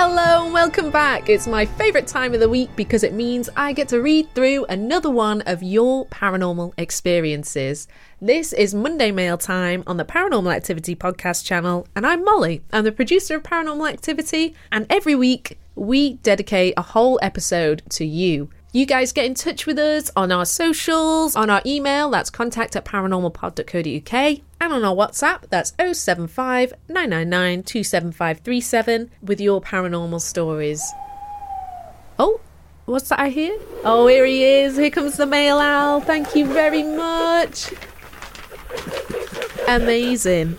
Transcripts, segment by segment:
Hello and welcome back. It's my favourite time of the week because it means I get to read through another one of your paranormal experiences. This is Monday Mail Time on the Paranormal Activity podcast channel, and I'm Molly. I'm the producer of Paranormal Activity, and every week we dedicate a whole episode to you. You guys get in touch with us on our socials, on our email, that's contact at paranormalpod.co.uk, and on our WhatsApp, that's 075 999 27537, with your paranormal stories. Oh, what's that I hear? Oh, here he is. Here comes the mail owl. Thank you very much. Amazing.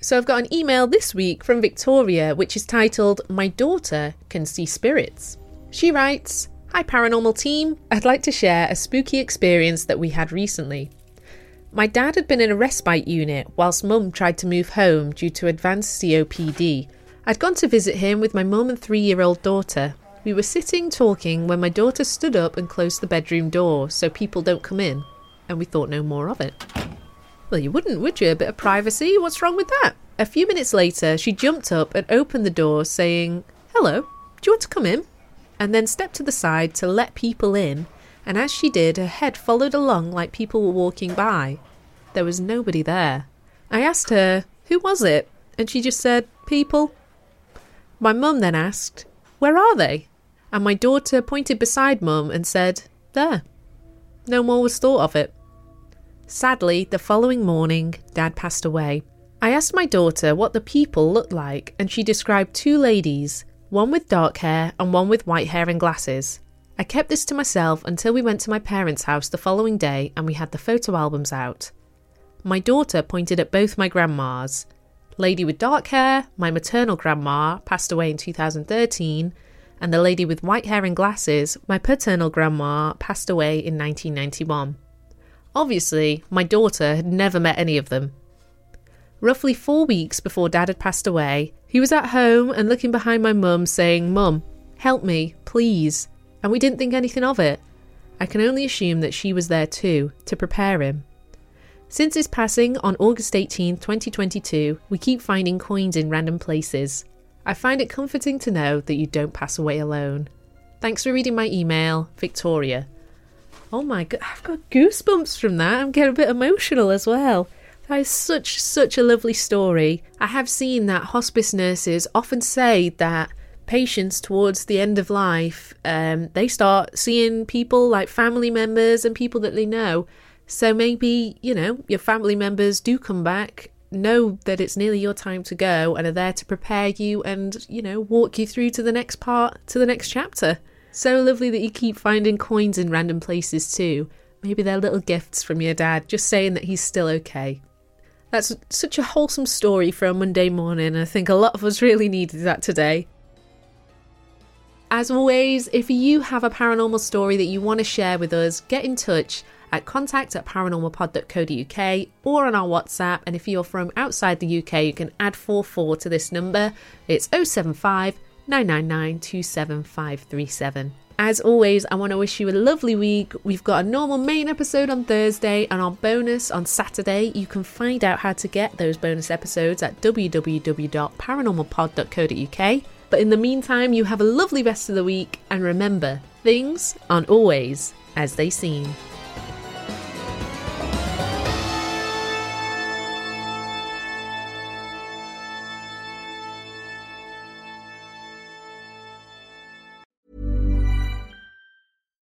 So I've got an email this week from Victoria, which is titled My Daughter Can See Spirits. She writes Hi, paranormal team. I'd like to share a spooky experience that we had recently. My dad had been in a respite unit whilst mum tried to move home due to advanced COPD. I'd gone to visit him with my mum and three year old daughter. We were sitting talking when my daughter stood up and closed the bedroom door so people don't come in, and we thought no more of it. Well, you wouldn't, would you? A bit of privacy? What's wrong with that? A few minutes later, she jumped up and opened the door, saying, Hello, do you want to come in? and then stepped to the side to let people in, and as she did, her head followed along like people were walking by. There was nobody there. I asked her, Who was it? And she just said, People. My mum then asked, Where are they? And my daughter pointed beside mum and said, There. No more was thought of it. Sadly, the following morning, Dad passed away. I asked my daughter what the people looked like, and she described two ladies, one with dark hair and one with white hair and glasses. I kept this to myself until we went to my parents' house the following day and we had the photo albums out. My daughter pointed at both my grandmas. Lady with dark hair, my maternal grandma, passed away in 2013, and the lady with white hair and glasses, my paternal grandma, passed away in 1991. Obviously, my daughter had never met any of them. Roughly four weeks before Dad had passed away, he was at home and looking behind my mum, saying, Mum, help me, please. And we didn't think anything of it. I can only assume that she was there too, to prepare him. Since his passing on August 18, 2022, we keep finding coins in random places. I find it comforting to know that you don't pass away alone. Thanks for reading my email, Victoria. Oh my god, I've got goosebumps from that. I'm getting a bit emotional as well. That is such, such a lovely story. I have seen that hospice nurses often say that patients towards the end of life, um, they start seeing people like family members and people that they know. So maybe, you know, your family members do come back, know that it's nearly your time to go, and are there to prepare you and, you know, walk you through to the next part, to the next chapter. So lovely that you keep finding coins in random places too. Maybe they're little gifts from your dad, just saying that he's still okay. That's such a wholesome story for a Monday morning. I think a lot of us really needed that today. As always, if you have a paranormal story that you want to share with us, get in touch at contact at paranormalpod.co.uk or on our WhatsApp. And if you're from outside the UK, you can add 44 to this number. It's 075 999 27537. As always, I want to wish you a lovely week. We've got a normal main episode on Thursday and our bonus on Saturday. You can find out how to get those bonus episodes at www.paranormalpod.co.uk. But in the meantime, you have a lovely rest of the week and remember, Things aren't always as they seem.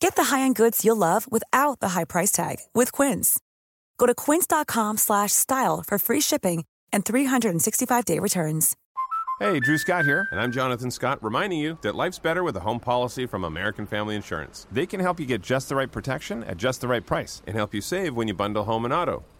Get the high-end goods you'll love without the high price tag with Quince. Go to quince.com/style for free shipping and 365-day returns. Hey, Drew Scott here, and I'm Jonathan Scott, reminding you that life's better with a home policy from American Family Insurance. They can help you get just the right protection at just the right price and help you save when you bundle home and auto.